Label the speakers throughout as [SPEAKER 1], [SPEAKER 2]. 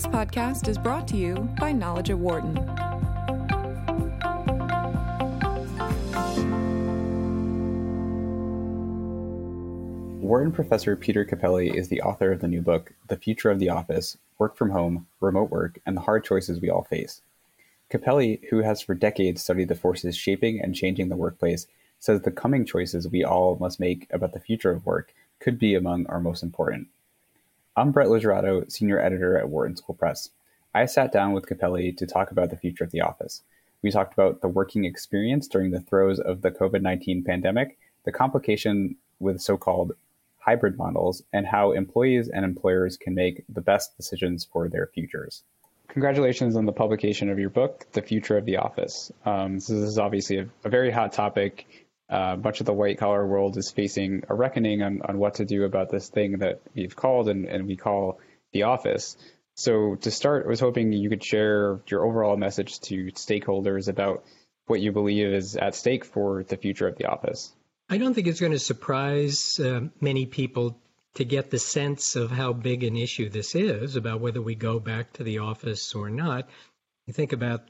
[SPEAKER 1] This podcast is brought to you by Knowledge at Wharton.
[SPEAKER 2] Wharton professor Peter Cappelli is the author of the new book, The Future of the Office Work from Home, Remote Work, and the Hard Choices We All Face. Cappelli, who has for decades studied the forces shaping and changing the workplace, says the coming choices we all must make about the future of work could be among our most important. I'm Brett LoGiurato, senior editor at Wharton School Press. I sat down with Cappelli to talk about the future of the office. We talked about the working experience during the throes of the COVID 19 pandemic, the complication with so called hybrid models, and how employees and employers can make the best decisions for their futures. Congratulations on the publication of your book, The Future of the Office. Um, so this is obviously a, a very hot topic. Uh, much of the white collar world is facing a reckoning on, on what to do about this thing that we've called and, and we call the office. So to start, I was hoping you could share your overall message to stakeholders about what you believe is at stake for the future of the office.
[SPEAKER 3] I don't think it's going to surprise uh, many people to get the sense of how big an issue this is about whether we go back to the office or not. You think about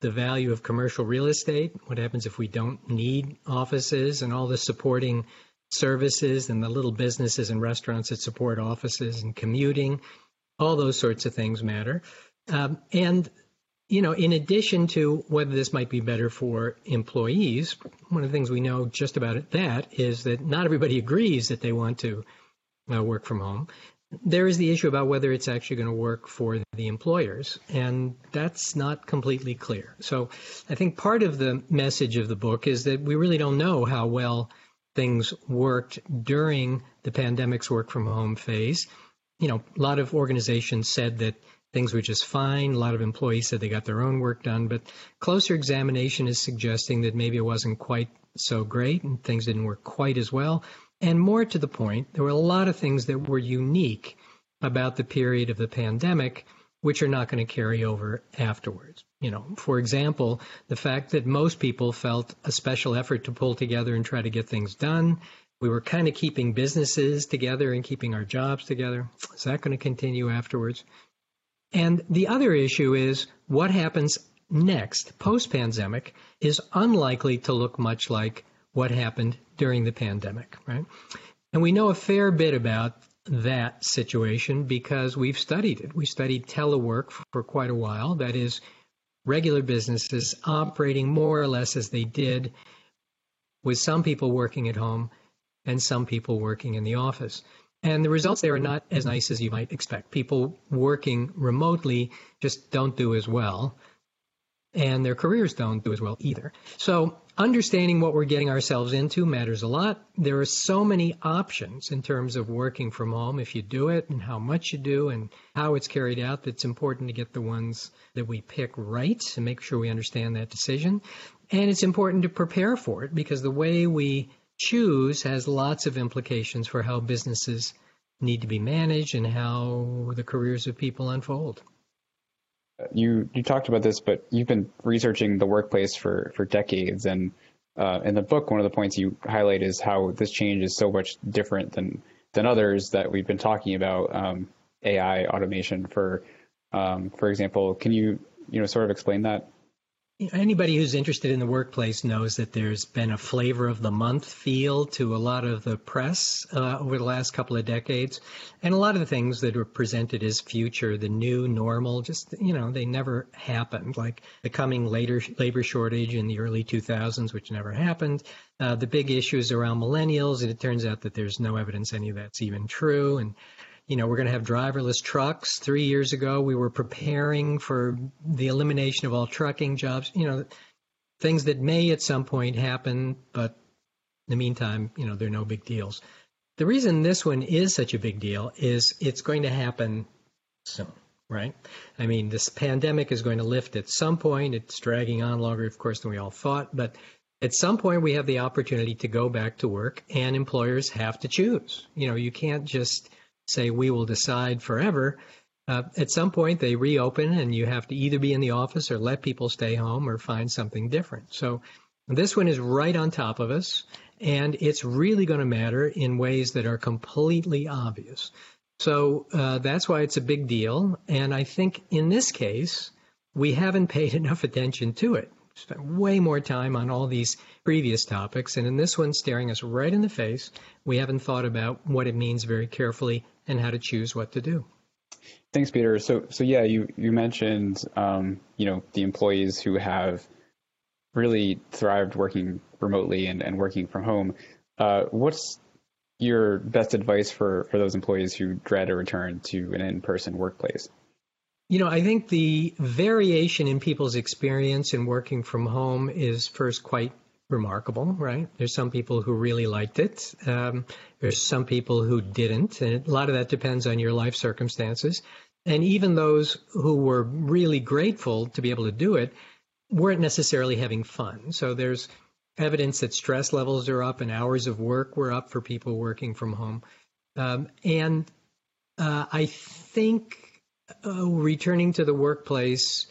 [SPEAKER 3] the value of commercial real estate, what happens if we don't need offices, and all the supporting services and the little businesses and restaurants that support offices and commuting. All those sorts of things matter. Um, and you know, in addition to whether this might be better for employees, one of the things we know just about that is that not everybody agrees that they want to uh, work from home. There is the issue about whether it's actually going to work for the employers, and that's not completely clear. So I think part of the message of the book is that we really don't know how well things worked during the pandemic's work from home phase. You know, a lot of organizations said that things were just fine. A lot of employees said they got their own work done, but closer examination is suggesting that maybe it wasn't quite so great and things didn't work quite as well. And more to the point, there were a lot of things that were unique about the period of the pandemic which are not going to carry over afterwards. You know, for example, the fact that most people felt a special effort to pull together and try to get things done. We were kind of keeping businesses together and keeping our jobs together. Is that going to continue afterwards? And the other issue is what happens next, post pandemic, is unlikely to look much like what happened during the pandemic, right? And we know a fair bit about that situation because we've studied it. We studied telework for quite a while. That is, regular businesses operating more or less as they did, with some people working at home and some people working in the office. And the results there are not as nice as you might expect. People working remotely just don't do as well, and their careers don't do as well either. So, understanding what we're getting ourselves into matters a lot. There are so many options in terms of working from home if you do it, and how much you do, and how it's carried out. That's important to get the ones that we pick right and make sure we understand that decision. And it's important to prepare for it because the way we choose has lots of implications for how businesses need to be managed and how the careers of people unfold.
[SPEAKER 2] You you talked about this, but you've been researching the workplace for for decades, and uh, in the book, one of the points you highlight is how this change is so much different than than others that we've been talking about. Um, AI automation, for um, for example, can you you know sort of explain that?
[SPEAKER 3] Anybody who's interested in the workplace knows that there's been a flavor of the month feel to a lot of the press uh, over the last couple of decades. And a lot of the things that are presented as future, the new normal, just, you know, they never happened. Like the coming later labor shortage in the early 2000s, which never happened. Uh, the big issues around millennials, and it turns out that there's no evidence any of that's even true. And you know, we're going to have driverless trucks. Three years ago, we were preparing for the elimination of all trucking jobs, you know, things that may at some point happen, but in the meantime, you know, they're no big deals. The reason this one is such a big deal is it's going to happen soon, right? I mean, this pandemic is going to lift at some point. It's dragging on longer, of course, than we all thought, but at some point we have the opportunity to go back to work and employers have to choose. You know, you can't just say we will decide forever. Uh, at some point, they reopen, and you have to either be in the office or let people stay home or find something different. So, this one is right on top of us, and it's really going to matter in ways that are completely obvious. So uh, that's why it's a big deal. And I think in this case, we haven't paid enough attention to it. Spent way more time on all these previous topics. And in this one, staring us right in the face, we haven't thought about what it means very carefully and how to choose what to do.
[SPEAKER 2] Thanks, Peter. So, so yeah, you you mentioned um, you know the employees who have really thrived working remotely and, and working from home. Uh, what's your best advice for, for those employees who dread a return to an in-person workplace?
[SPEAKER 3] You know, I think the variation in people's experience in working from home is first quite remarkable, right? There's some people who really liked it. Um, there's some people who didn't. And a lot of that depends on your life circumstances. And even those who were really grateful to be able to do it weren't necessarily having fun. So there's evidence that stress levels are up and hours of work were up for people working from home. Um, and uh, I think uh, returning to the workplace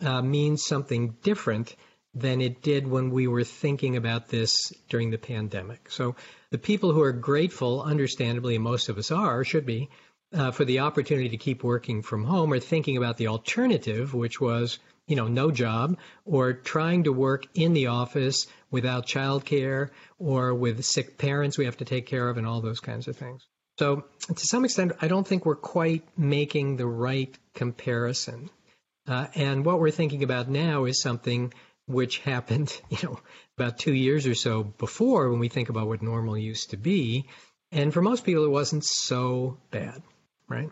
[SPEAKER 3] uh, means something different than it did when we were thinking about this during the pandemic. So the people who are grateful, understandably, and most of us are, should be, uh, for the opportunity to keep working from home are thinking about the alternative, which was you know, no job or trying to work in the office without childcare or with sick parents we have to take care of and all those kinds of things. So, to some extent, I don't think we're quite making the right comparison. Uh, and what we're thinking about now is something which happened, you know, about two years or so before when we think about what normal used to be. And for most people, it wasn't so bad, right?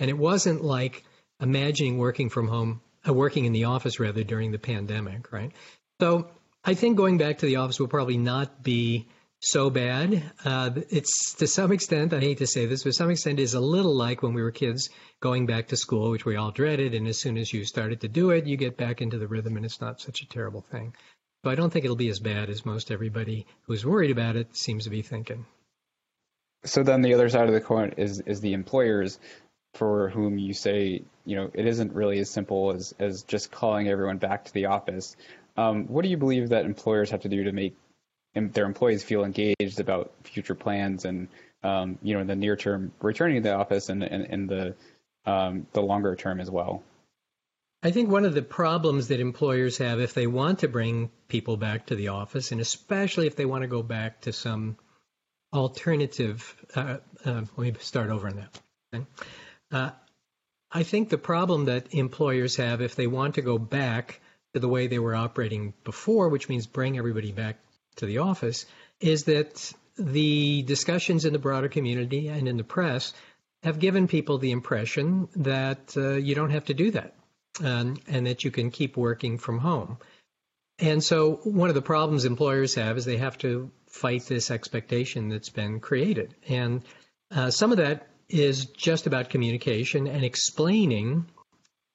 [SPEAKER 3] And it wasn't like imagining working from home uh, working in the office rather during the pandemic, right? So I think going back to the office will probably not be so bad. Uh, it's to some extent, I hate to say this, but some extent is a little like when we were kids going back to school, which we all dreaded. And as soon as you started to do it, you get back into the rhythm and it's not such a terrible thing. So I don't think it'll be as bad as most everybody who's worried about it seems to be thinking.
[SPEAKER 2] So then the other side of the coin is is the employers for whom you say, you know, it isn't really as simple as, as just calling everyone back to the office. Um, what do you believe that employers have to do to make their employees feel engaged about future plans and, um, you know, in the near term, returning to the office and in the um, the longer term as well?
[SPEAKER 3] I think one of the problems that employers have if they want to bring people back to the office, and especially if they want to go back to some alternative, uh, uh, let me start over on that. Uh, I think the problem that employers have if they want to go back to the way they were operating before, which means bring everybody back to the office, is that the discussions in the broader community and in the press have given people the impression that uh, you don't have to do that um, and that you can keep working from home. And so, one of the problems employers have is they have to fight this expectation that's been created. And uh, some of that is just about communication and explaining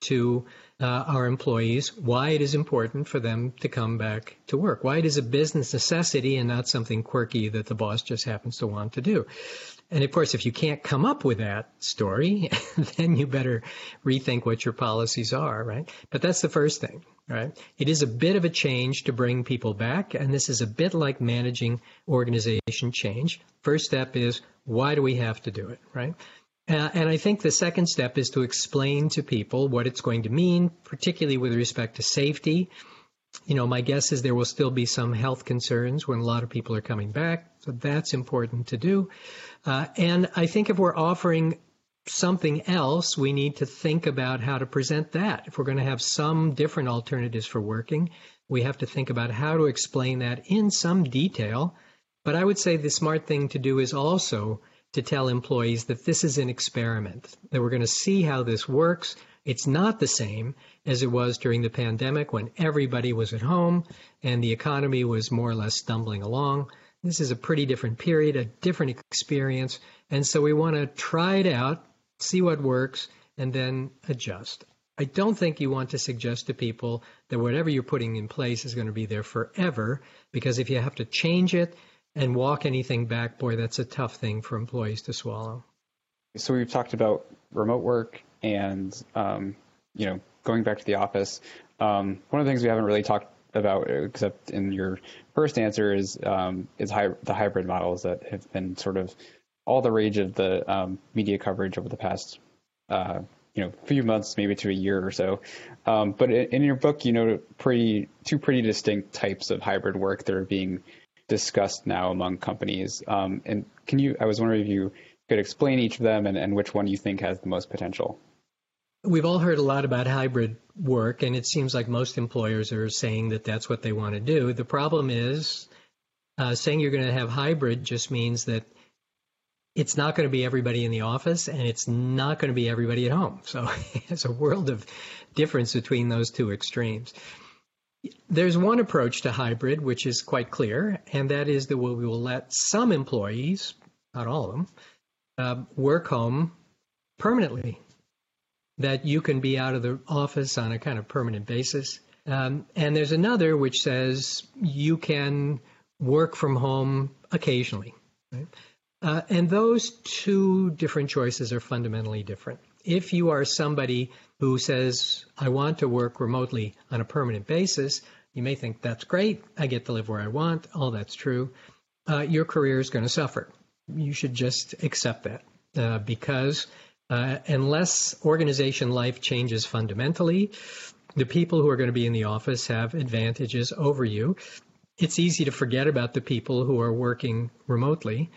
[SPEAKER 3] to uh, our employees why it is important for them to come back to work, why it is a business necessity and not something quirky that the boss just happens to want to do. And of course, if you can't come up with that story, then you better rethink what your policies are, right? But that's the first thing, right? It is a bit of a change to bring people back, and this is a bit like managing organization change. First step is why do we have to do it, right? Uh, and I think the second step is to explain to people what it's going to mean, particularly with respect to safety. You know, my guess is there will still be some health concerns when a lot of people are coming back. So that's important to do. Uh, and I think if we're offering something else, we need to think about how to present that. If we're going to have some different alternatives for working, we have to think about how to explain that in some detail but I would say the smart thing to do is also to tell employees that this is an experiment, that we're going to see how this works. It's not the same as it was during the pandemic when everybody was at home and the economy was more or less stumbling along. This is a pretty different period, a different experience. And so we want to try it out, see what works, and then adjust. I don't think you want to suggest to people that whatever you're putting in place is going to be there forever, because if you have to change it, and walk anything back, boy, that's a tough thing for employees to swallow.
[SPEAKER 2] So we've talked about remote work and um, you know going back to the office. Um, one of the things we haven't really talked about, except in your first answer, is um, is hi- the hybrid models that have been sort of all the rage of the um, media coverage over the past, uh, you know, few months, maybe to a year or so. Um, but in, in, your book, you know, pretty two pretty distinct types of hybrid work that are being discussed now among companies. Um, and can you? I was wondering if you could explain each of them and, and which one you think has the most potential.
[SPEAKER 3] We've all heard a lot about hybrid work, and it seems like most employers are saying that that's what they want to do. The problem is uh, saying you're going to have hybrid just means that it's not going to be everybody in the office and it's not going to be everybody at home. So there's a world of difference between those two extremes. There's one approach to hybrid which is quite clear, and that is that we will let some employees, not all of them, uh, work home permanently. That you can be out of the office on a kind of permanent basis. Um, and there's another which says you can work from home occasionally. Right? Uh, and those two different choices are fundamentally different. If you are somebody who says, I want to work remotely on a permanent basis, you may think that's great. I get to live where I want. All that's true. Uh, your career is going to suffer. You should just accept that uh, because uh, unless organization life changes fundamentally, the people who are going to be in the office have advantages over you. It's easy to forget about the people who are working remotely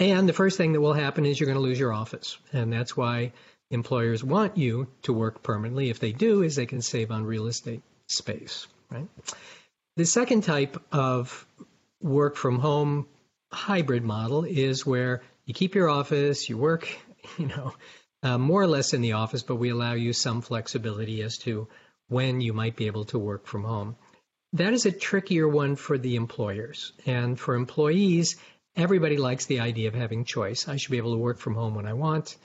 [SPEAKER 3] and the first thing that will happen is you're going to lose your office. And that's why employers want you to work permanently. If they do, is they can save on real estate space, right? The second type of work from home hybrid model is where you keep your office, you work, you know, uh, more or less in the office, but we allow you some flexibility as to when you might be able to work from home. That is a trickier one for the employers. And for employees, everybody likes the idea of having choice. I should be able to work from home when I want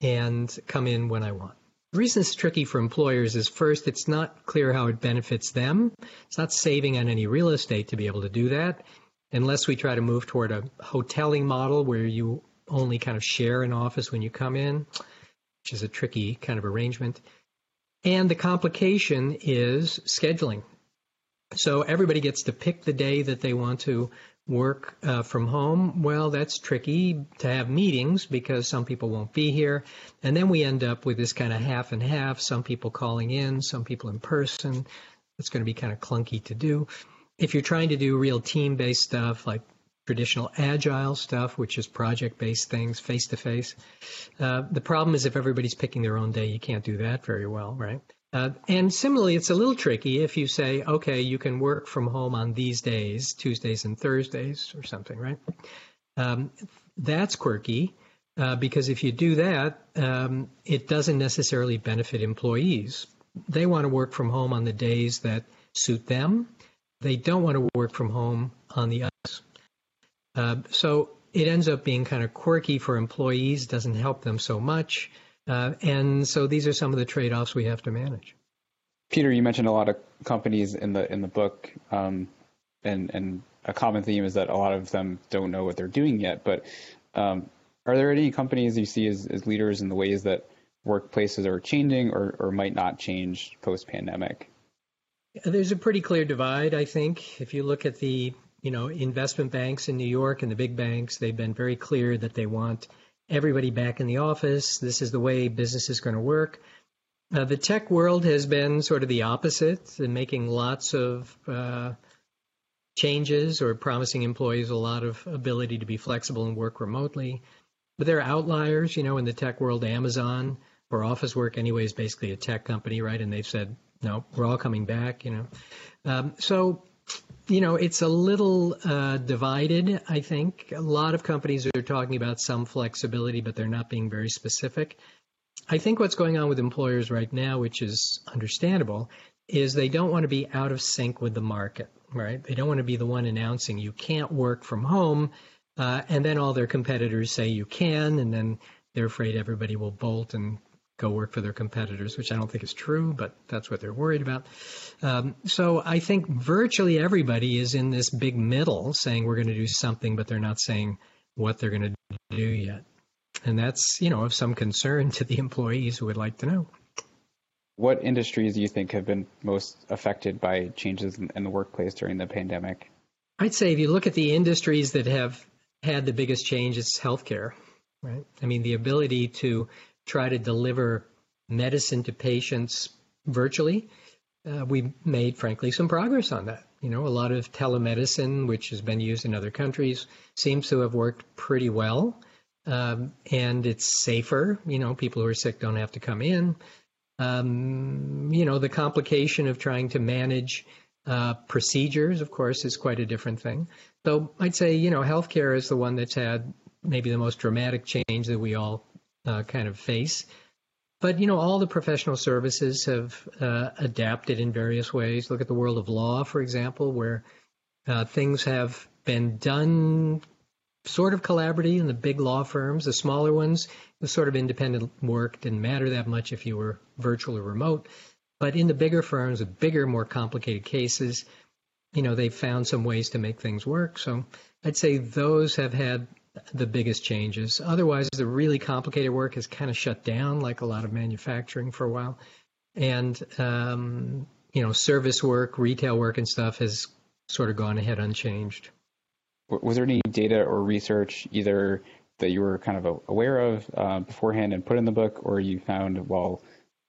[SPEAKER 3] and come in when I want. The reason it's tricky for employers is first, it's not clear how it benefits them. It's not saving on any real estate to be able to do that, unless we try to move toward a hoteling model where you only kind of share an office when you come in, which is a tricky kind of arrangement. And the complication is scheduling. So everybody gets to pick the day that they want to work uh, from home, well, that's tricky to have meetings because some people won't be here. And then we end up with this kind of half and half, some people calling in, some people in person. It's going to be kind of clunky to do. If you're trying to do real team based stuff like traditional agile stuff, which is project based things, face to face, the problem is if everybody's picking their own day, you can't do that very well, right? Uh, and similarly, it's a little tricky if you say, okay, you can work from home on these days, Tuesdays and Thursdays or something, right? Um, that's quirky uh, because if you do that, um, it doesn't necessarily benefit employees. They want to work from home on the days that suit them. They don't want to work from home on the others. Uh, so it ends up being kind of quirky for employees, doesn't help them so much. Uh, and so these are some of the trade-offs we have to manage.
[SPEAKER 2] Peter, you mentioned a lot of companies in the in the book, um, and and a common theme is that a lot of them don't know what they're doing yet. But um, are there any companies you see as, as leaders in the ways that workplaces are changing or, or might not change post pandemic?
[SPEAKER 3] There's a pretty clear divide, I think. If you look at the you know investment banks in New York and the big banks, they've been very clear that they want everybody back in the office. This is the way business is going to work. The tech world has been sort of the opposite making lots of uh, changes or promising employees a lot of ability to be flexible and work remotely. But there are outliers, you know, in the tech world. Amazon or Office Work, anyway, is basically a tech company, right? And they've said, no, we're all coming back, you know. Um, so you know, it's a little uh, divided, I think. A lot of companies are talking about some flexibility, but they're not being very specific. I think what's going on with employers right now, which is understandable, is they don't want to be out of sync with the market, right? They don't want to be the one announcing you can't work from home, uh, and then all their competitors say you can, and then they're afraid everybody will bolt and go work for their competitors, which I don't think is true, but that's what they're worried about. Um, so I think virtually everybody is in this big middle saying we're going to do something, but they're not saying what they're going to do yet. And that's, you know, of some concern to the employees who would like to know.
[SPEAKER 2] What industries do you think have been most affected by changes in, the workplace during the pandemic?
[SPEAKER 3] I'd say if you look at the industries that have had the biggest change is healthcare, right? I mean, the ability to try to deliver medicine to patients virtually. Uh, we made, frankly, some progress on that. You know, a lot of telemedicine, which has been used in other countries, seems to have worked pretty well. Um, and it's safer. You know, people who are sick don't have to come in. Um, you know, the complication of trying to manage uh, procedures, of course, is quite a different thing. So I'd say, you know, healthcare is the one that's had maybe the most dramatic change that we all uh, kind of face. But, you know, all the professional services have uh, adapted in various ways. Look at the world of law, for example, where uh, things have been done sort of collaboratively in the big law firms. The smaller ones, the sort of independent work didn't matter that much if you were virtual or remote. But in the bigger firms with bigger, more complicated cases, you know, they've found some ways to make things work. So I'd say those have had the biggest changes. Otherwise, the really complicated work has kind of shut down, like a lot of manufacturing for a while. And, um, you know, service work, retail work, and stuff has sort of gone ahead unchanged.
[SPEAKER 2] Was there any data or research either that you were kind of aware of uh, beforehand and put in the book, or you found while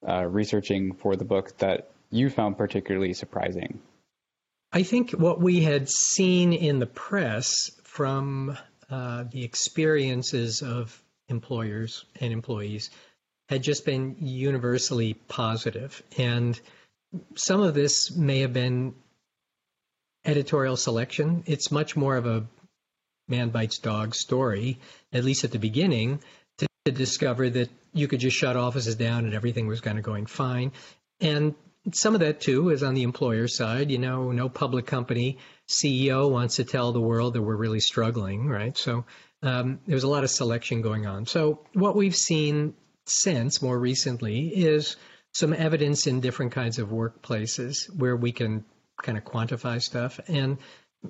[SPEAKER 2] uh, researching for the book that you found particularly surprising?
[SPEAKER 3] I think what we had seen in the press from uh, the experiences of employers and employees had just been universally positive. And some of this may have been editorial selection. It's much more of a man bites dog story, at least at the beginning, to, to discover that you could just shut offices down and everything was kind of going fine. And some of that too is on the employer side. You know, no public company CEO wants to tell the world that we're really struggling, right? So um, there's a lot of selection going on. So what we've seen since more recently is some evidence in different kinds of workplaces where we can kind of quantify stuff. And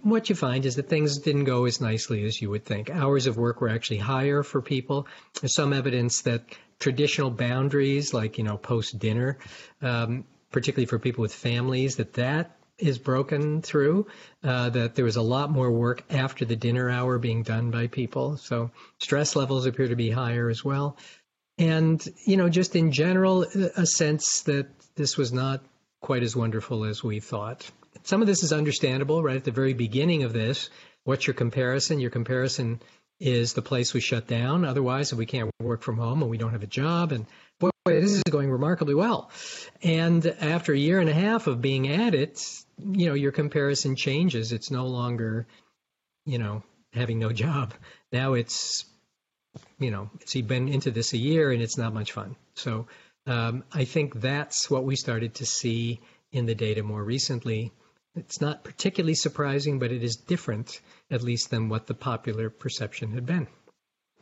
[SPEAKER 3] what you find is that things didn't go as nicely as you would think. Hours of work were actually higher for people. There's some evidence that traditional boundaries, like you know post dinner, um, particularly for people with families, that that is broken through. Uh, that there was a lot more work after the dinner hour being done by people. So stress levels appear to be higher as well. And you know, just in general, a sense that this was not quite as wonderful as we thought. Some of this is understandable, right? At the very beginning of this, what's your comparison? Your comparison is the place we shut down. Otherwise, if we can't work from home and we don't have a job, and boy, this is going remarkably well. And after a year and a half of being at it, you know, your comparison changes. It's no longer, you know, having no job. Now it's, you know, it's been into this a year and it's not much fun. So um, I think that's what we started to see in the data more recently. It's not particularly surprising, but it is different, at least, than what the popular perception had been.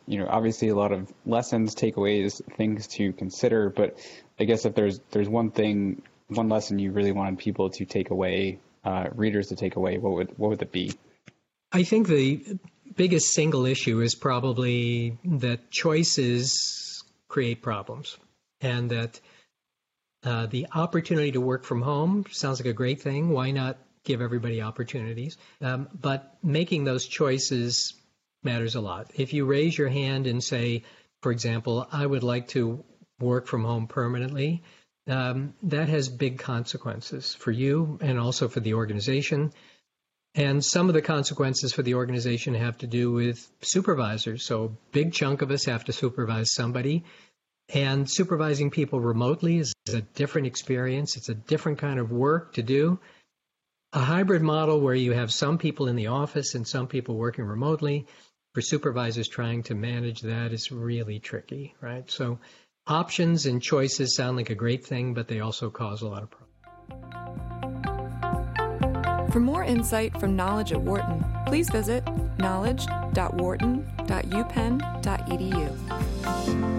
[SPEAKER 2] You know, obviously, a lot of lessons, takeaways, things to consider. But I guess if there's there's one thing, one lesson you really wanted people to take away, uh, readers to take away, what would what would it be?
[SPEAKER 3] I think the biggest single issue is probably that choices create problems, and that uh, the opportunity to work from home sounds like a great thing. Why not give everybody opportunities? Um, but making those choices matters a lot. If you raise your hand and say, for example, I would like to work from home permanently, um, that has big consequences for you and also for the organization. And some of the consequences for the organization have to do with supervisors. So, a big chunk of us have to supervise somebody. And supervising people remotely is a different experience. It's a different kind of work to do. A hybrid model where you have some people in the office and some people working remotely, for supervisors trying to manage that is really tricky, right? So options and choices sound like a great thing, but they also cause a lot of problems.
[SPEAKER 1] For more insight from Knowledge at Wharton, please visit knowledge.wharton.upenn.edu.